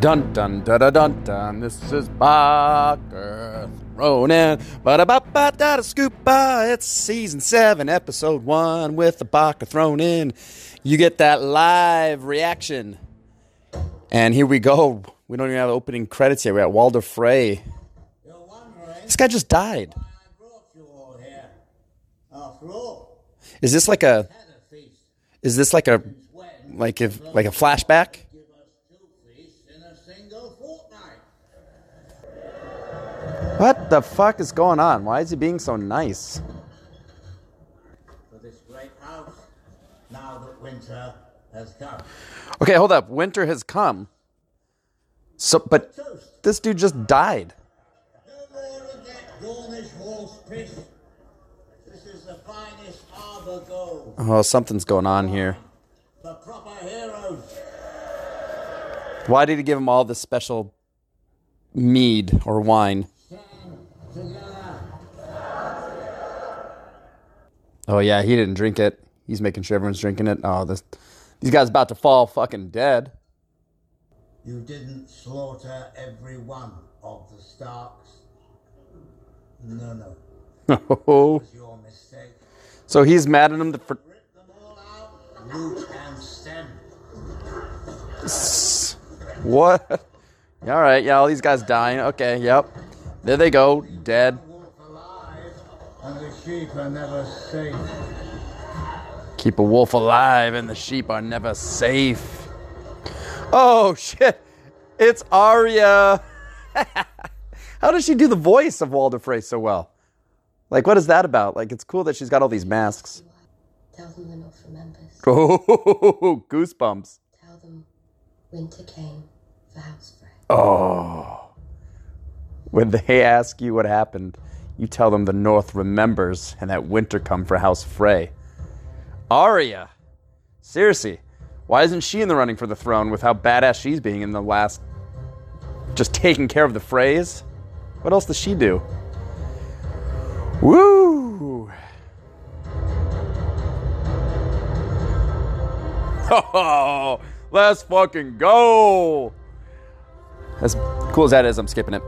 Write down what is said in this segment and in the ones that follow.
Dun dun da da dun dun. This is Barker Ronan. Ba da ba ba da da scoopa. It's season seven, episode one with the Barker thrown in. You get that live reaction. And here we go. We don't even have opening credits yet. We're at Walder Frey. This guy just died. here. Is this like a? Is this like a? Like if like a flashback? give us two feasts in a single fortnight. What the fuck is going on? Why is he being so nice? For this great house, now that winter has come. Okay, hold up. Winter has come. So, but this dude just died. No more of that Dornish horse piss. This is the finest arbor gold. Oh, something's going on here. The proper heroes. Why did he give him all this special mead or wine? Oh yeah, he didn't drink it. He's making sure everyone's drinking it. Oh, this these guys about to fall fucking dead. You didn't slaughter every one of the Starks. No, no. Oh, your mistake. so he's mad at him for Rip them all out, root and stem. what? All right, yeah, all these guys dying. Okay, yep. There they go, dead. Wolf alive, and the sheep are never safe. Keep a wolf alive and the sheep are never safe. Oh shit. It's Arya. How does she do the voice of Walder Frey so well? Like what is that about? Like it's cool that she's got all these masks. Tell them the North remembers. Oh, goosebumps. Tell them winter came for House Frey. Oh. When they ask you what happened, you tell them the North remembers and that winter come for House Frey. Arya. Seriously, why isn't she in the running for the throne with how badass she's being in the last just taking care of the Freys? What else does she do? Woo! Oh, let's fucking go! As cool as that is, I'm skipping it.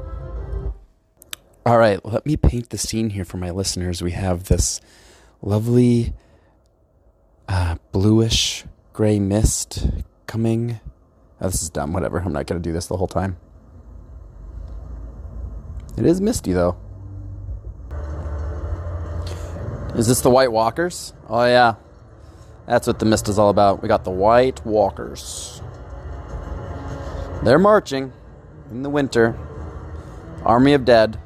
All right, let me paint the scene here for my listeners. We have this lovely uh, bluish gray mist coming. Oh, this is dumb. Whatever. I'm not going to do this the whole time. It is misty, though. Is this the White Walkers? Oh, yeah. That's what the mist is all about. We got the White Walkers. They're marching in the winter. Army of Dead.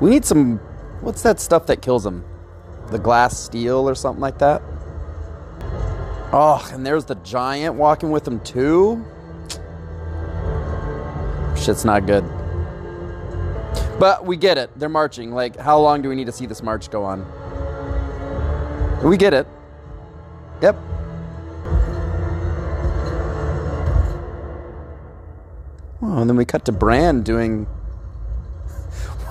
We need some. What's that stuff that kills them? The glass steel or something like that? Oh, and there's the giant walking with them too? Shit's not good. But we get it. They're marching. Like, how long do we need to see this march go on? We get it. Yep. Oh, and then we cut to Bran doing.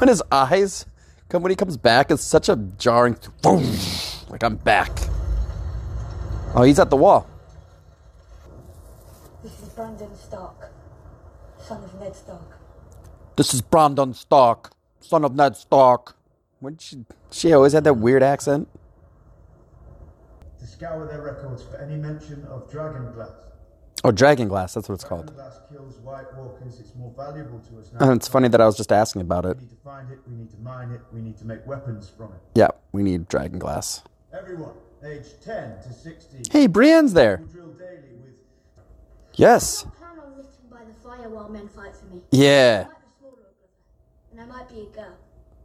When his eyes come when he comes back, it's such a jarring. boom, Like I'm back. Oh, he's at the wall. This is Brandon Stark, son of Ned Stark. This is Brandon Stark, son of Ned Stark. When she she always had that weird accent. to scour their records for any mention of dragon glass. Oh, Dragon Glass. That's what it's called. Glass kills White Walkers. It's more valuable to us And uh, it's funny that I was just asking about it. We need to find it. We need to mine it. We need to make weapons from it. Yeah, we need Dragon Glass. Everyone, aged 10 to 60, Hey, Brienne's there. will drill daily with Yes. I plan on sitting by the fire while men fight for me. Yeah. I might be smaller, and I might be a girl,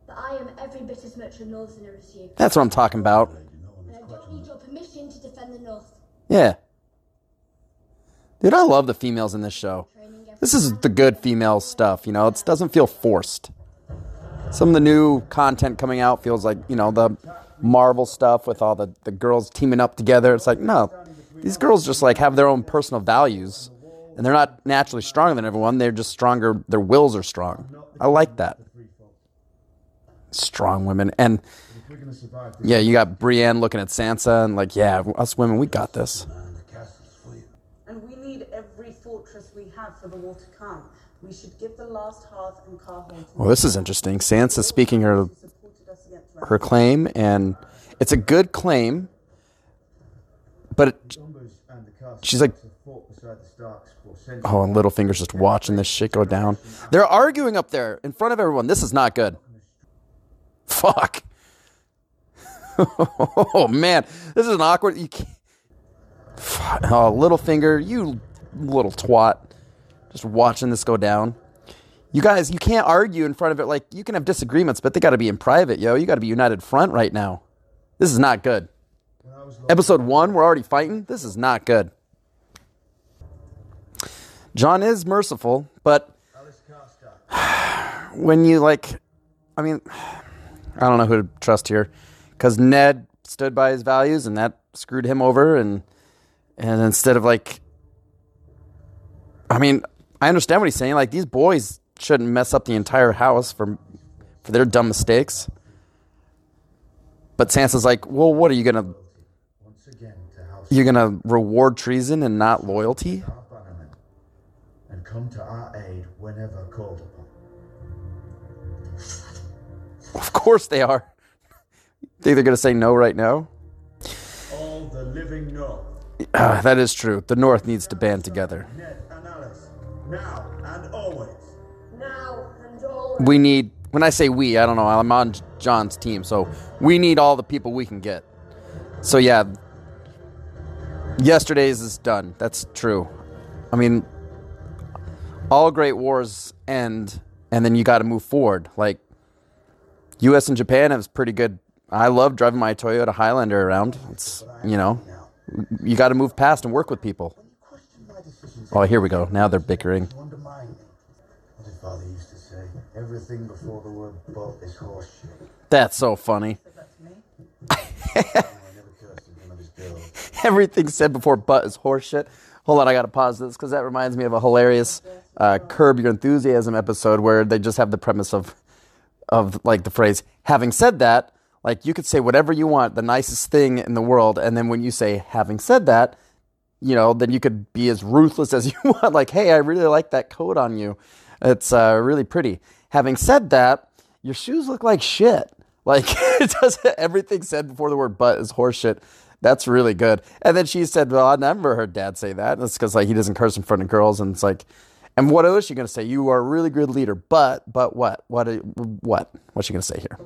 but I am every bit as much a northerner as you. That's what I'm talking about. And I don't need your permission to defend the north. Yeah. Dude, I love the females in this show. This is the good female stuff, you know. It doesn't feel forced. Some of the new content coming out feels like, you know, the Marvel stuff with all the, the girls teaming up together. It's like, no. These girls just like have their own personal values. And they're not naturally stronger than everyone. They're just stronger. Their wills are strong. I like that. Strong women. And yeah, you got Brienne looking at Sansa and like, yeah, us women, we got this. And the castle's for you. And we need every fortress we have for the war to come. We should give the last hearth and car haunting. Well, this is interesting. Sansa speaking her her claim, and it's a good claim, but it, She's like- oh, and Littlefinger's just watching this shit go down. They're arguing up there in front of everyone. This is not good. Fuck. oh man, this is an awkward. You can't, oh, Littlefinger, you little twat, just watching this go down. You guys, you can't argue in front of it. Like you can have disagreements, but they got to be in private, yo. You got to be united front right now. This is not good. Episode one, we're already fighting. This is not good. Jon is merciful, but when you like, I mean, I don't know who to trust here, because Ned stood by his values, and that screwed him over, and and instead of like, I mean, I understand what he's saying. Like these boys shouldn't mess up the entire house for for their dumb mistakes. But Sansa's like, well, what are you gonna? Once again to House You're gonna reward treason and not loyalty? and come to our aid whenever called upon. Of course they are. Think they're gonna say no right now? All the living North, Ah, that is true. The North needs to band together. Ned and Alice, now and always. Now and always. We need. When I say we, I don't know. I'm on Jon's team, so we need all the people we can get. So yeah, yesterday's is done. That's true. I mean, all great wars end, and then you got to move forward. Like U.S. and Japan has pretty good. I love driving my Toyota Highlander around. It's you know, you got to move past and work with people. Question my decisions Oh, here we go. Now they're bickering. to undermine me. What did Father used to say? Everything before the word but is horseshit. That's so funny. I never cursed in front of his girls. Everything said before "but" is horseshit. Hold on, I gotta pause this because that reminds me of a hilarious uh, "Curb Your Enthusiasm" episode where they just have the premise of, of like the phrase. Having said that, like you could say whatever you want, the nicest thing in the world, and then when you say "having said that," you know, then you could be as ruthless as you want. Like, hey, I really like that coat on you. It's uh, really pretty. Having said that, your shoes look like shit. Like it does everything said before the word "but" is horseshit. That's really good. And then she said, "Well, I never heard Dad say that." And it's because like he doesn't curse in front of girls, and it's like, and what else is she gonna say? You are a really good leader, but but what what what what's she gonna say here?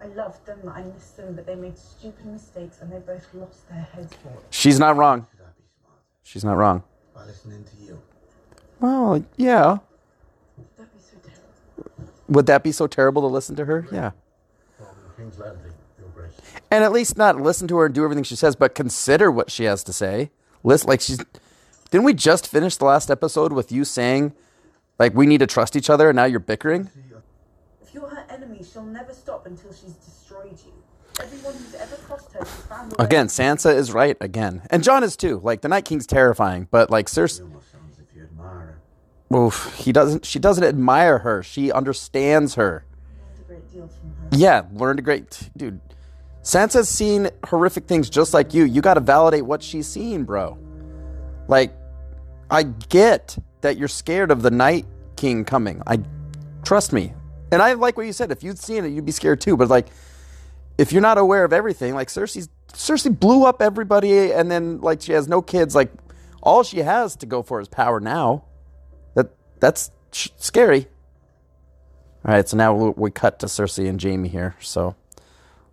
I loved them, I missed them, but they made stupid mistakes and they both lost their heads for it. She's not wrong. Should I be smart She's not wrong. by listening to you? Well, yeah. That'd be so terrible. Would that be so terrible to listen to her? Yeah. From Landing, and at least not listen to her and do everything she says, but consider what she has to say. Listen, like she's. Didn't we just finish the last episode with you saying, like, we need to trust each other, and now you're bickering? If you're her enemy, she'll never stop until she's destroyed you. Everyone who's ever crossed her has found a way. Again, Sansa is right again, and Jon is too. Like the Night King's terrifying, but like Cersei, if you admire her. oof, he doesn't. She doesn't admire her. She understands her. a great deal from her. Yeah, learned a great dude. Sansa's seen horrific things just like you. You got to validate what she's seen, bro. Like, I get that you're scared of the Night King coming. I trust me, and I like what you said. If you'd seen it, you'd be scared too. But like, if you're not aware of everything, like Cersei's Cersei blew up everybody, and then like she has no kids. Like, all she has to go for is power now. That that's sh- scary. All right, so now we- cut to Cersei and Jaime here. So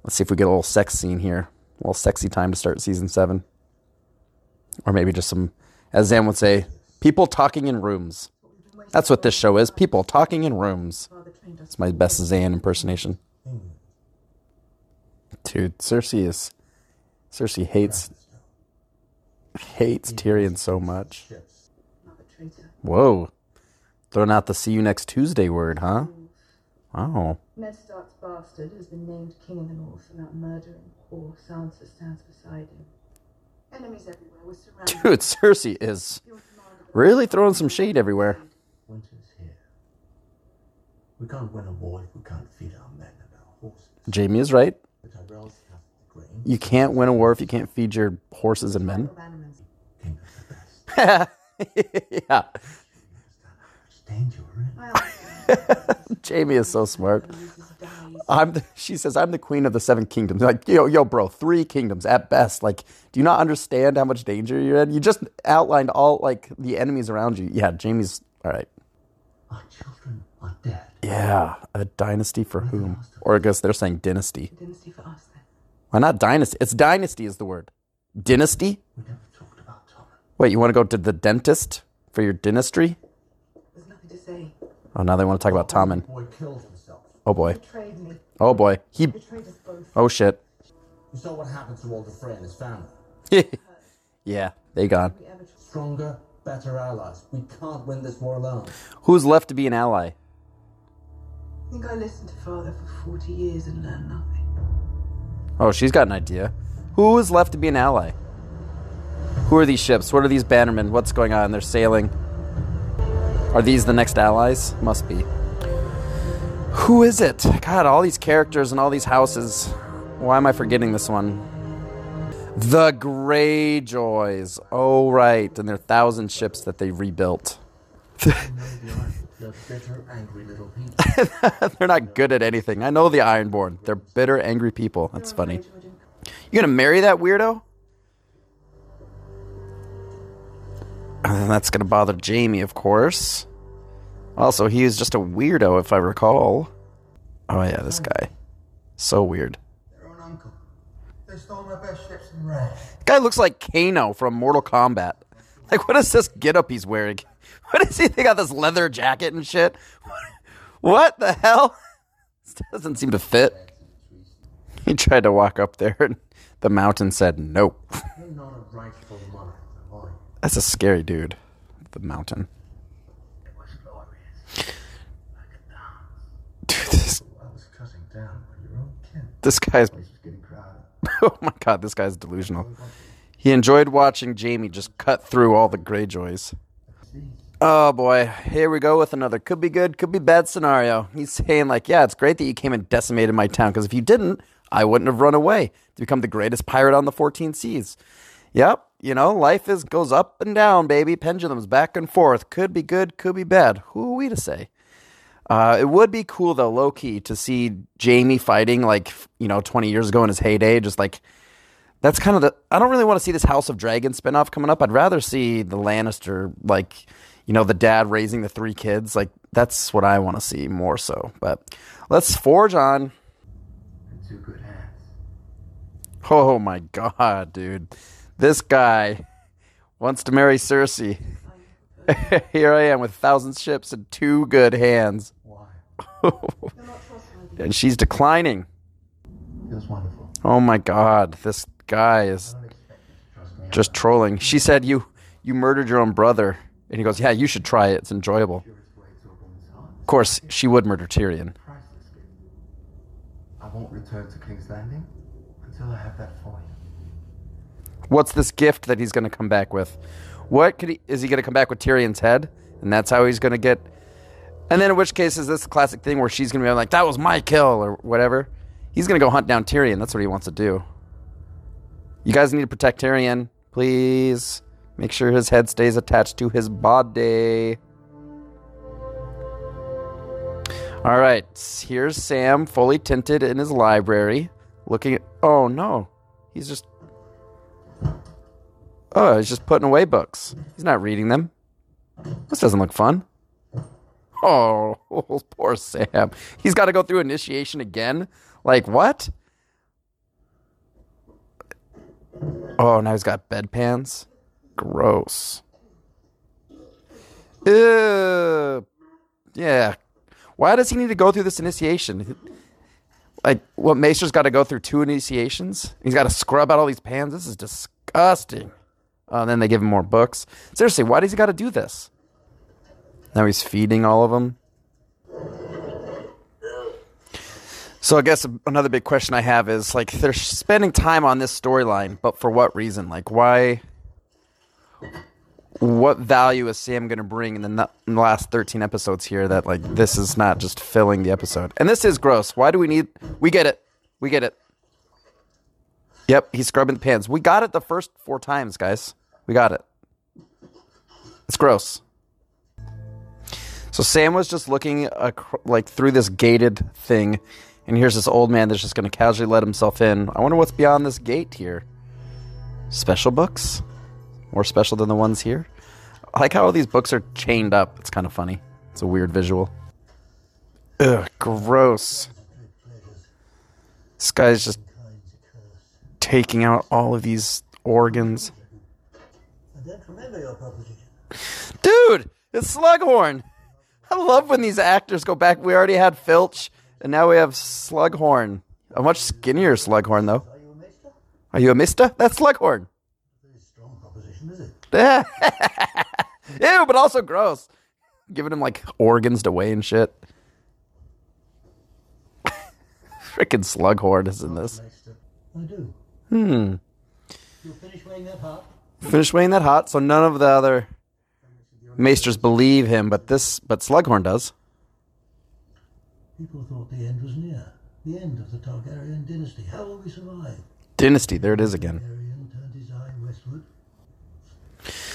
let's see if we get a little sex scene here. A little sexy time to start season seven. Or maybe just some, as Zan would say, people talking in rooms. That's what this show is people talking in rooms. It's my best Zan impersonation. Hmm. Dude, Cersei is. Cersei hates. Hates Tyrion so much. not a traitor. Whoa. Throwing out the see you next Tuesday word, huh? Wow. Ned Stark's bastard has been named king in the north, and that murdering whore Sansa stands beside him. Enemies everywhere. We're surrounded. Dude, Cersei is really throwing some shade everywhere. Winter's here. We can't win a war if we can't feed our men and our horses. Jaime is right. The Tyrells have the grain. You can't win a war if you can't feed your horses and men. Of animals. King of the best. yeah. danger we're in. I understand. Jaime is so smart. I'm. The, she says I'm the queen of the seven kingdoms. Like yo, yo, bro, three kingdoms at best. Like, do you not understand how much danger you're in? You just outlined all like the enemies around you. Yeah, Jaime's all right. Our children are dead. Yeah, a dynasty for whom? Or I guess they're saying dynasty. Dynasty for us. Why not dynasty? It's dynasty is the word. Dynasty? We never talked about Tommen. Wait, you want to go to the dentist for your dynasty? There's nothing to say. Oh, now they want to talk about The Tommen. boy killed himself. Oh boy. Betrayed me. Oh boy. He. Betrayed us both. Oh shit. You saw what happened to Walder Frey and his family. yeah, they gone. We ever tried. Stronger, better allies. We can't win this war alone. Who's left to be an ally? I think I listened to father for 40 years and learned nothing. Oh, she's got an idea. Who is left to be an ally? Who are these ships? What are these bannermen? What's going on? They're sailing. Are these the next allies? Must be. Who is it? God, all these characters and all these houses. Why am I forgetting this one? The Greyjoys. Oh, right. And their thousand ships that they rebuilt. They're bitter, angry little people. They're not good at anything. I know the Ironborn. They're bitter, angry people. That's funny. You gonna marry that weirdo? And that's gonna bother Jaime, of course. Also, he is just a weirdo, if I recall. Oh yeah, this guy. So weird. Their own uncle. They stole my best ships and ran. Guy looks like Kano from Mortal Kombat. Like, what is this getup he's wearing? What is he? They got this leather jacket and shit. What the hell? This doesn't seem to fit. He tried to walk up there, and the mountain said nope. That's a scary dude. The mountain. Dude, this this guy's. Oh my god, this guy's delusional. He enjoyed watching Jaime just cut through all the Greyjoys. Oh boy, here we go with another could be good, could be bad scenario. He's saying like, yeah, it's great that you came and decimated my town because if you didn't, I wouldn't have run away to become the greatest pirate on the 14 seas. Yep, you know, life is goes up and down, baby. Pendulums back and forth. Could be good, could be bad. Who are we to say? Uh, it would be cool though, low key, to see Jaime fighting like you know 20 years ago in his heyday. Just like that's kind of the. I don't really want to see this House of Dragon spinoff coming up. I'd rather see the Lannister like you know the dad raising the three kids. Like that's what I want to see more so. But let's forge on. Two good hands. Oh my god, dude, this guy wants to marry Cersei. Here I am with thousand ships and two good hands, Why? and she's declining. Feels wonderful. Oh my god, this guy is I don't expect you to trust me. just trolling. She said you you murdered your own brother, and he goes, "Yeah, you should try it. It's enjoyable." Purest way to a woman's heart. Of course, she would murder Tyrion. I won't return to King's Landing until I have that for you. What's this gift that he's going to come back with? What could he? Is he going to come back with Tyrion's head, and that's how he's going to get? And then, in which case, is this classic thing where she's going to be like, "That was my kill" or whatever? He's going to go hunt down Tyrion. That's what he wants to do. You guys need to protect Tyrion, please. Make sure his head stays attached to his body. All right, here's Sam, fully tinted in his library, looking at. Oh no, he's just. Oh, he's just putting away books. He's not reading them. This doesn't look fun. Oh, poor Sam. He's got to go through initiation again. Like what? Oh, now he's got bedpans. Gross. Ew. Yeah. Why does he need to go through this initiation? Like, what Maester's got to go through two initiations? He's got to scrub out all these pans. This is disgusting. Uh, then they give him more books. Seriously, why does he got to do this? Now he's feeding all of them. So I guess another big question I have is like they're spending time on this storyline, but for what reason? Like why? What value is Sam going to bring in the, in the last thirteen episodes here? That like this is not just filling the episode, and this is gross. Why do we need? We get it. We get it. Yep, he's scrubbing the pans. We got it the first four times, guys. We got it. It's gross. So Sam was just looking like through this gated thing, and here's this old man that's just going to casually let himself in. I wonder what's beyond this gate here. Special books, more special than the ones here. I like how all these books are chained up. It's kind of funny. It's a weird visual. Ugh, gross. This guy's just taking out all of these organs. Dude, it's Slughorn. I love when these actors go back. We already had Filch, and now we have Slughorn. A much skinnier Slughorn, though. Are you a maester? Are you a maester? That's Slughorn. Very strong proposition, is it? Ew, but also gross. Giving him like organs to weigh and shit. Freaking Slughorn is in this. I do. Hmm. You'll finish weighing that hot? Finish weighing that hot, so none of the other maesters believe him, but this, but Slughorn does. People thought the end was near. The end of the Targaryen dynasty. How will we survive? Dynasty, there it is again. Targaryen turned his eye westward.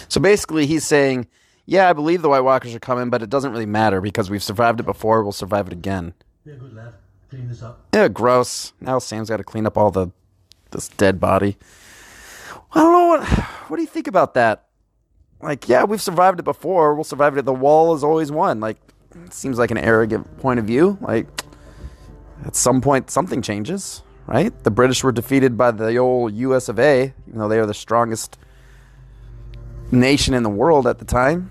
So basically, he's saying, "Yeah, I believe the White Walkers are coming, but it doesn't really matter because we've survived it before. We'll survive it again." Be a good lad. Clean this up. Yeah, gross. Now Sam's got to clean up all the this dead body. I don't know what. What do you think about that? Like, yeah, we've survived it before. We'll survive it. The wall is always won. Like, it seems like an arrogant point of view. Like, at some point, something changes, right? The British were defeated by the old U.S. of A. Even though they are the strongest nation in the world at the time,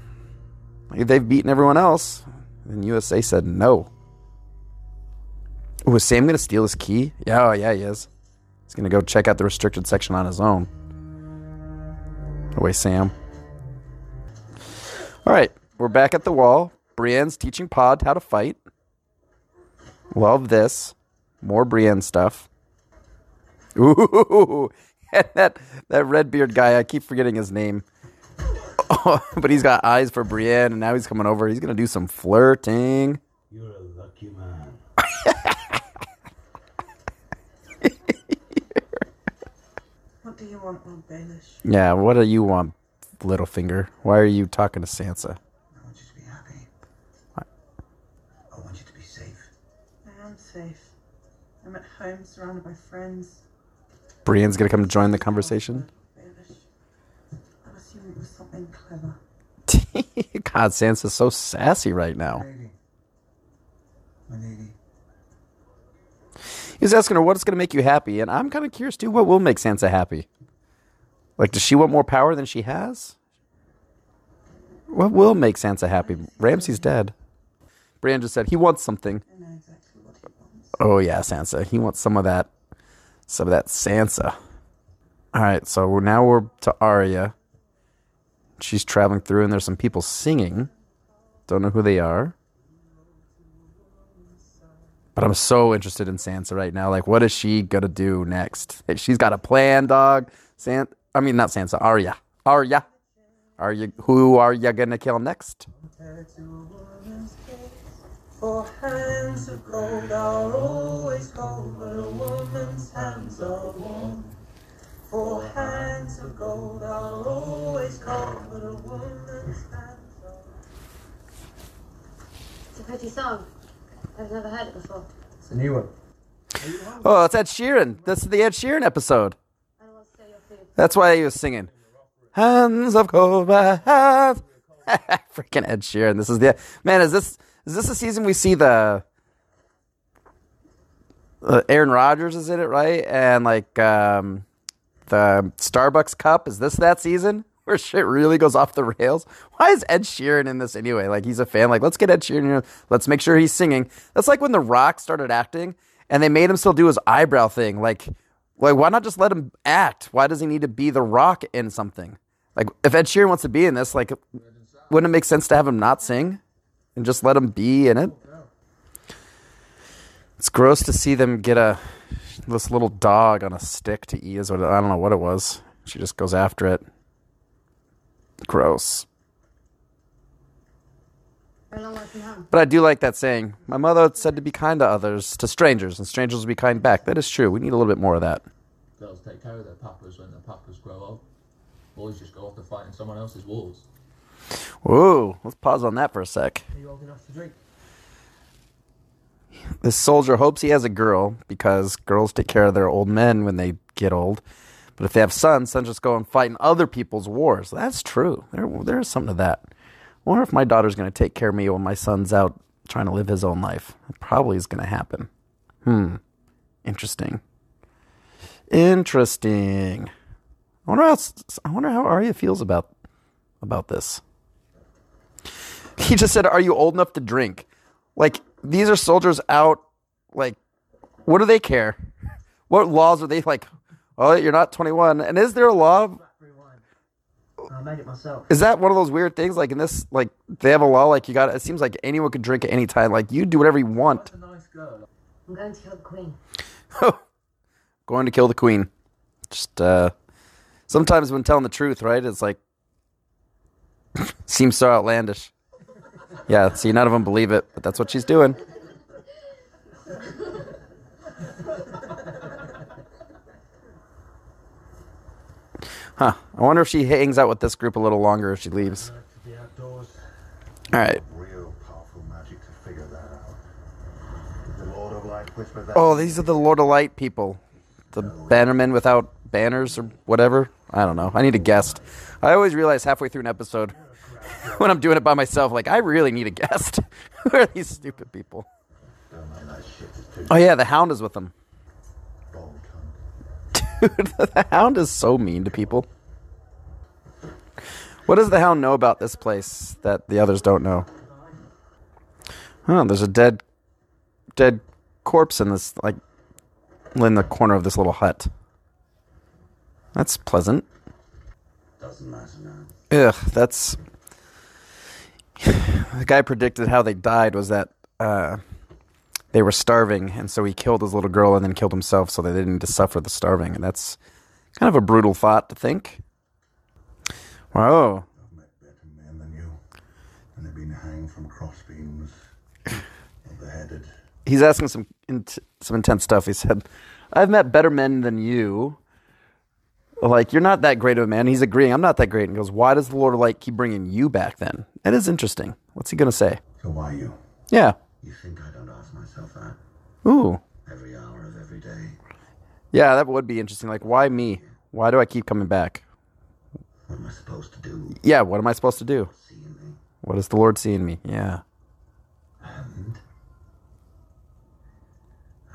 they've beaten everyone else. And USA said no. Was Sam gonna steal his key? Yeah, oh yeah, he is. He's gonna go check out the restricted section on his own. Away, Sam. All right, we're back at the wall. Brienne's teaching Pod how to fight. Love this. More Brienne stuff. Ooh, and that that red beard guy. I keep forgetting his name. Oh, but he's got eyes for Brienne, and now he's coming over. He's gonna do some flirting. You're a lucky man. What do you want, Lord Baelish? Yeah, what do you want, Littlefinger? Why are you talking to Sansa? I want you to be happy. I want you to be safe. I am safe. I'm at home, surrounded by friends. Brienne's gonna come join the conversation. Baelish. I assume it was something clever. God, Sansa's so sassy right now. Lady. My lady. He was asking her what's going to make you happy, and I'm kind of curious too. What will make Sansa happy? Like, does she want more power than she has? What will make Sansa happy? Ramsay's dead. Brienne just said he wants something. Exactly he wants. Oh yeah, Sansa. He wants some of that, some of that Sansa. All right, so now we're to Arya. She's traveling through, and there's some people singing. Don't know who they are. But I'm so interested in Sansa right now. Like, what is she gonna do next? She's got a plan, dog. San, I mean, not Sansa. Arya. Arya. Arya. Who are you gonna kill next? For hands of gold are always cold, but a woman's hands are warm. For hands of gold are always cold, but a woman's hands are It's a pretty song. I've never heard it before. It's a new one. Oh, it's Ed Sheeran. This is the Ed Sheeran episode. I don't want to steal your food. That's why he was singing. Hands of gold, my hands. Freaking Ed Sheeran. This is the man. Is this is this the season we see the uh, Aaron Rodgers is in it, right? And like um, the Starbucks cup. Is this that season where shit really goes off the rails? Why is Ed Sheeran in this anyway? Like he's a fan. Like let's get Ed Sheeran. here. Let's make sure he's singing. That's like when The Rock started acting and they made him still do his eyebrow thing. Like, like why not just let him act? Why does he need to be The Rock in something? Like if Ed Sheeran wants to be in this, like wouldn't it make sense to have him not sing and just let him be in it? It's gross to see them get a this little dog on a stick to eat. Is what I don't know what it was. She just goes after it. Gross. We're a long way from home. But I do like that saying. My mother said to be kind to others, to strangers, and strangers will be kind back. That is true. We need a little bit more of that. Girls take care of their papas when their papas grow old. Boys just go off to fight in someone else's wars. Whoa, let's pause on that for a sec. Are you old enough to drink? This soldier hopes he has a girl because girls take care of their old men when they get old. But if they have sons, sons just go and fight in other people's wars. That's true. There, there's something to that. I wonder if my daughter's going to take care of me when my son's out trying to live his own life. It probably is going to happen. Hmm. Interesting. Interesting. I wonder how I wonder how Arya feels about about this. He just said, "Are you old enough to drink?" Like these are soldiers out. Like, what do they care? What laws are they like? Oh, you're not 21. And is there a law? Rewind. I made it myself. Is that one of those weird things? Like in this, like they have a law. Like you got. It seems like anyone could drink at any time. Like you do whatever you want. That's a nice girl. I'm going to kill the queen. Going to kill the queen. Just uh sometimes when telling the truth, right? It's like seems so outlandish. Yeah, see, none of them believe it, but that's what she's doing. Huh. I wonder if she hangs out with this group a little longer if she leaves. Uh, to the outdoors. All right. Real powerful magic to figure that out. The Lord of Light whispered that. Oh, these are the Lord of Light people. The bannermen without banners or whatever. I don't know. I need a guest. I always realize halfway through an episode when I'm doing it by myself, like, I really need a guest. Who are these stupid people? Oh, yeah, the Hound is with them. Dude, the Hound is so mean to people. What does the Hound know about this place that the others don't know? Oh, there's a dead, dead corpse in this, like, in the corner of this little hut. That's pleasant. Doesn't matter now. Ugh, that's. The guy predicted how they died was that uh, they were starving, and so he killed his little girl and then killed himself so they didn't need to suffer the starving. And that's kind of a brutal thought to think. Wow. I've met better men than you. And they've been hanged from crossbeams. beheaded. He's asking some int- some intense stuff. He said, "I've met better men than you." Like you're not that great of a man. He's agreeing. I'm not that great. And he goes, "Why does the Lord Light keep bringing you back?" Then that is interesting. What's he gonna say? So why you? Yeah. You think I don't ask myself that? Ooh. Every hour of every day. Yeah, that would be interesting. Like, why me? Why do I keep coming back? What am I supposed to do? Yeah, what am I supposed to do? What is the Lord seeing me? Yeah. And?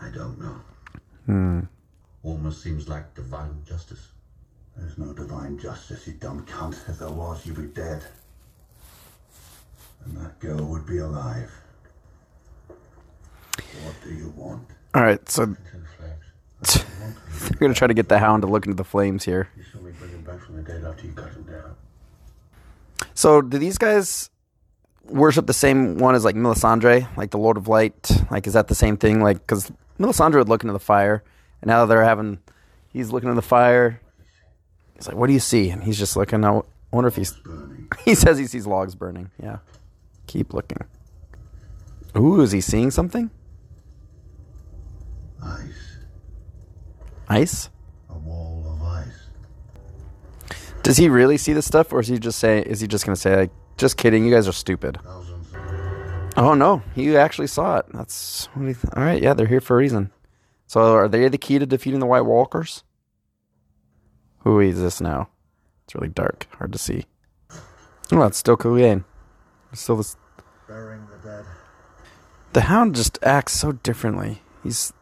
I don't know. Hmm. Almost seems like divine justice. There's no divine justice, you dumb cunt. If there was, you'd be dead. And that girl would be alive. What do you want? All right, so Into they're gonna try to get the Hound to look into the flames here. You saw me bring him back from the dead after you cut him down. So, do these guys worship the same one as like Melisandre, like the Lord of Light? Like, is that the same thing? Like, because Melisandre would look into the fire, and now they're having, he's looking in the fire. He's like, "What do you see?" And he's just looking. I wonder if he's. He says he sees logs burning. Yeah. Keep looking. Ooh, is he seeing something? Ice. Ice? A wall of ice. Does he really see this stuff, or is he just say? Is he just gonna say like, "Just kidding, you guys are stupid"? Oh no, he actually saw it. That's what you th- all right. Yeah, they're here for a reason. So, are they the key to defeating the White Walkers? Who is this now? It's really dark, hard to see. Oh, it's still Clegane. Still this. Burying the dead. The Hound just acts so differently. He's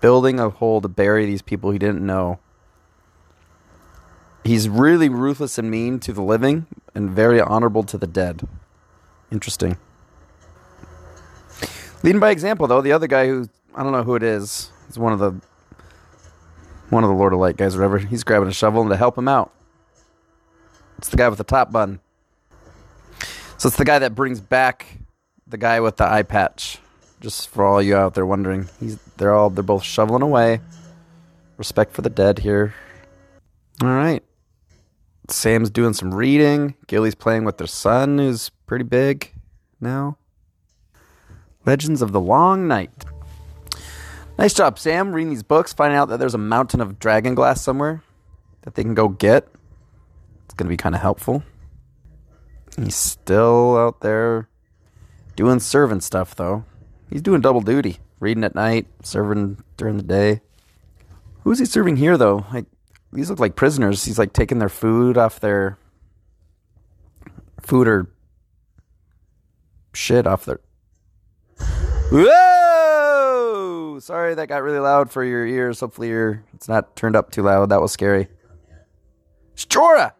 building a hole to bury these people he didn't know. He's really ruthless and mean to the living, and very honorable to the dead. Interesting. Leading by example, though, the other guy who I don't know who it is, is one of the one of the Lord of Light guys, whatever. He's grabbing a shovel to help him out. It's the guy with the top bun. So it's the guy that brings back the guy with the eye patch. Just for all you out there wondering, he's they're all they're both shoveling away. Respect for the dead here. All right. Sam's doing some reading. Gilly's playing with their son, who's pretty big now. Legends of the Long Night. Nice job, Sam, reading these books, finding out that there's a mountain of dragon glass somewhere that they can go get. It's going to be kind of helpful. He's still out there doing servant stuff, though. He's doing double duty, reading at night, serving during the day. Who's he serving here, though? Like these look like prisoners. He's like taking their food off their food or shit off their. Whoa! Sorry, that got really loud for your ears. Hopefully, your it's not turned up too loud. That was scary. It's Jorah.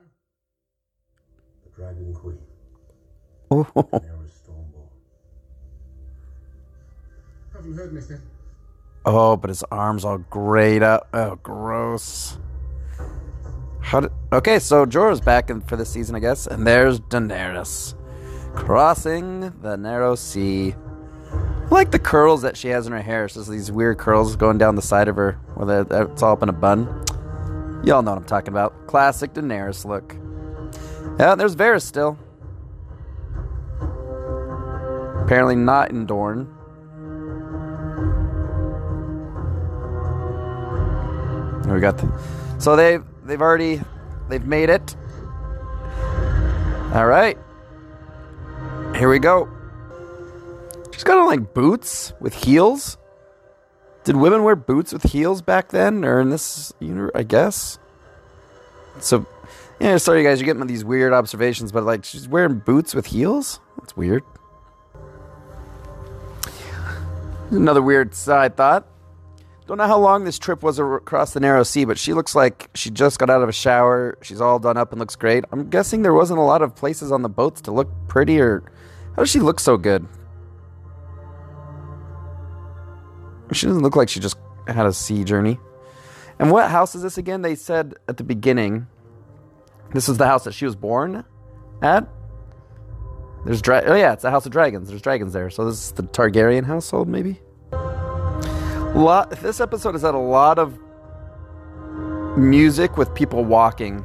The Dragon Queen, Oh, Haven't heard anything. oh, but his arms all grayed up. Oh, gross. How did? Okay, so Jorah's back in for this season, I guess, and there's Daenerys crossing the narrow sea. Like the curls that she has in her hair. It's just these weird curls going down the side of her, where it's all up in a bun. Y'all know what I'm talking about. Classic Daenerys look. Yeah, there's Varys still. Apparently not in Dorne. We got the, so they they've already they've made it. All right, here we go. She's got on like boots with heels. Did women wear boots with heels back then, or in this? uni- I guess. So, yeah. Sorry, guys, you're getting these weird observations, but like she's wearing boots with heels. That's weird. Another weird side thought. Don't know how long this trip was across the narrow sea, but she looks like she just got out of a shower. She's all done up and looks great. I'm guessing there wasn't a lot of places on the boats to look pretty, or how does she look so good? She doesn't look like she just had a sea journey. And what house is this again? They said at the beginning this is the house that she was born at. There's dra- oh yeah, it's the House of Dragons. There's dragons there. So this is the Targaryen household, maybe. Lot. This episode has had a lot of music with people walking.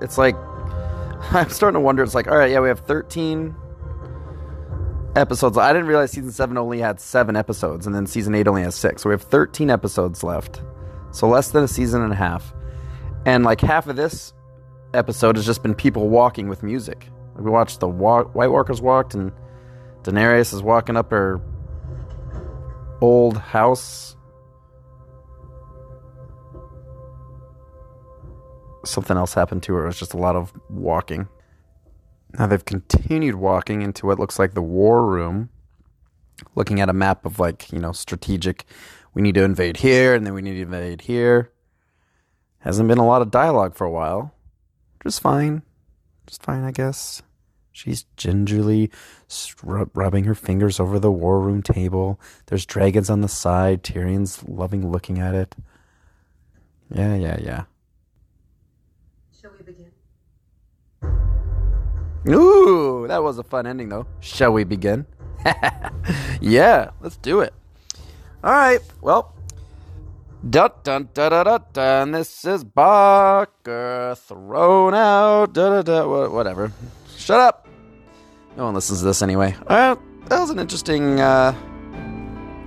It's like I'm starting to wonder. It's like, all right, yeah, we have 13 episodes. I didn't realize season seven only had seven episodes, and then season eight only has six. So we have 13 episodes left. So less than a season and a half. And like half of this episode has just been people walking with music. We watched the wa- White Walkers walked, and Daenerys is walking up her old house. Something else happened to her. It was just a lot of walking. Now they've continued walking into what looks like the war room, looking at a map of like, you know, strategic. We need to invade here, and then we need to invade here. Hasn't been a lot of dialogue for a while. Just fine. Just fine, I guess. She's gingerly rubbing her fingers over the war room table. There's dragons on the side. Tyrion's loving looking at it. Yeah, yeah, yeah. Ooh, that was a fun ending, though. Shall we begin? yeah, let's do it. All right, well. Dun dun dun dun dun dun. This is Barker thrown out. Da da da. Whatever. Shut up. No one listens to this anyway. Right, that was an interesting, uh,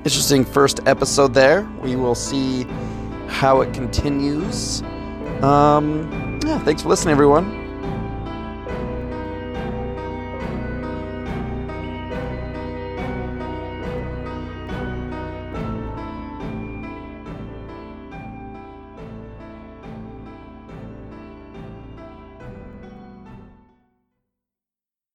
interesting first episode. There, we will see how it continues. Um, yeah. Thanks for listening, everyone.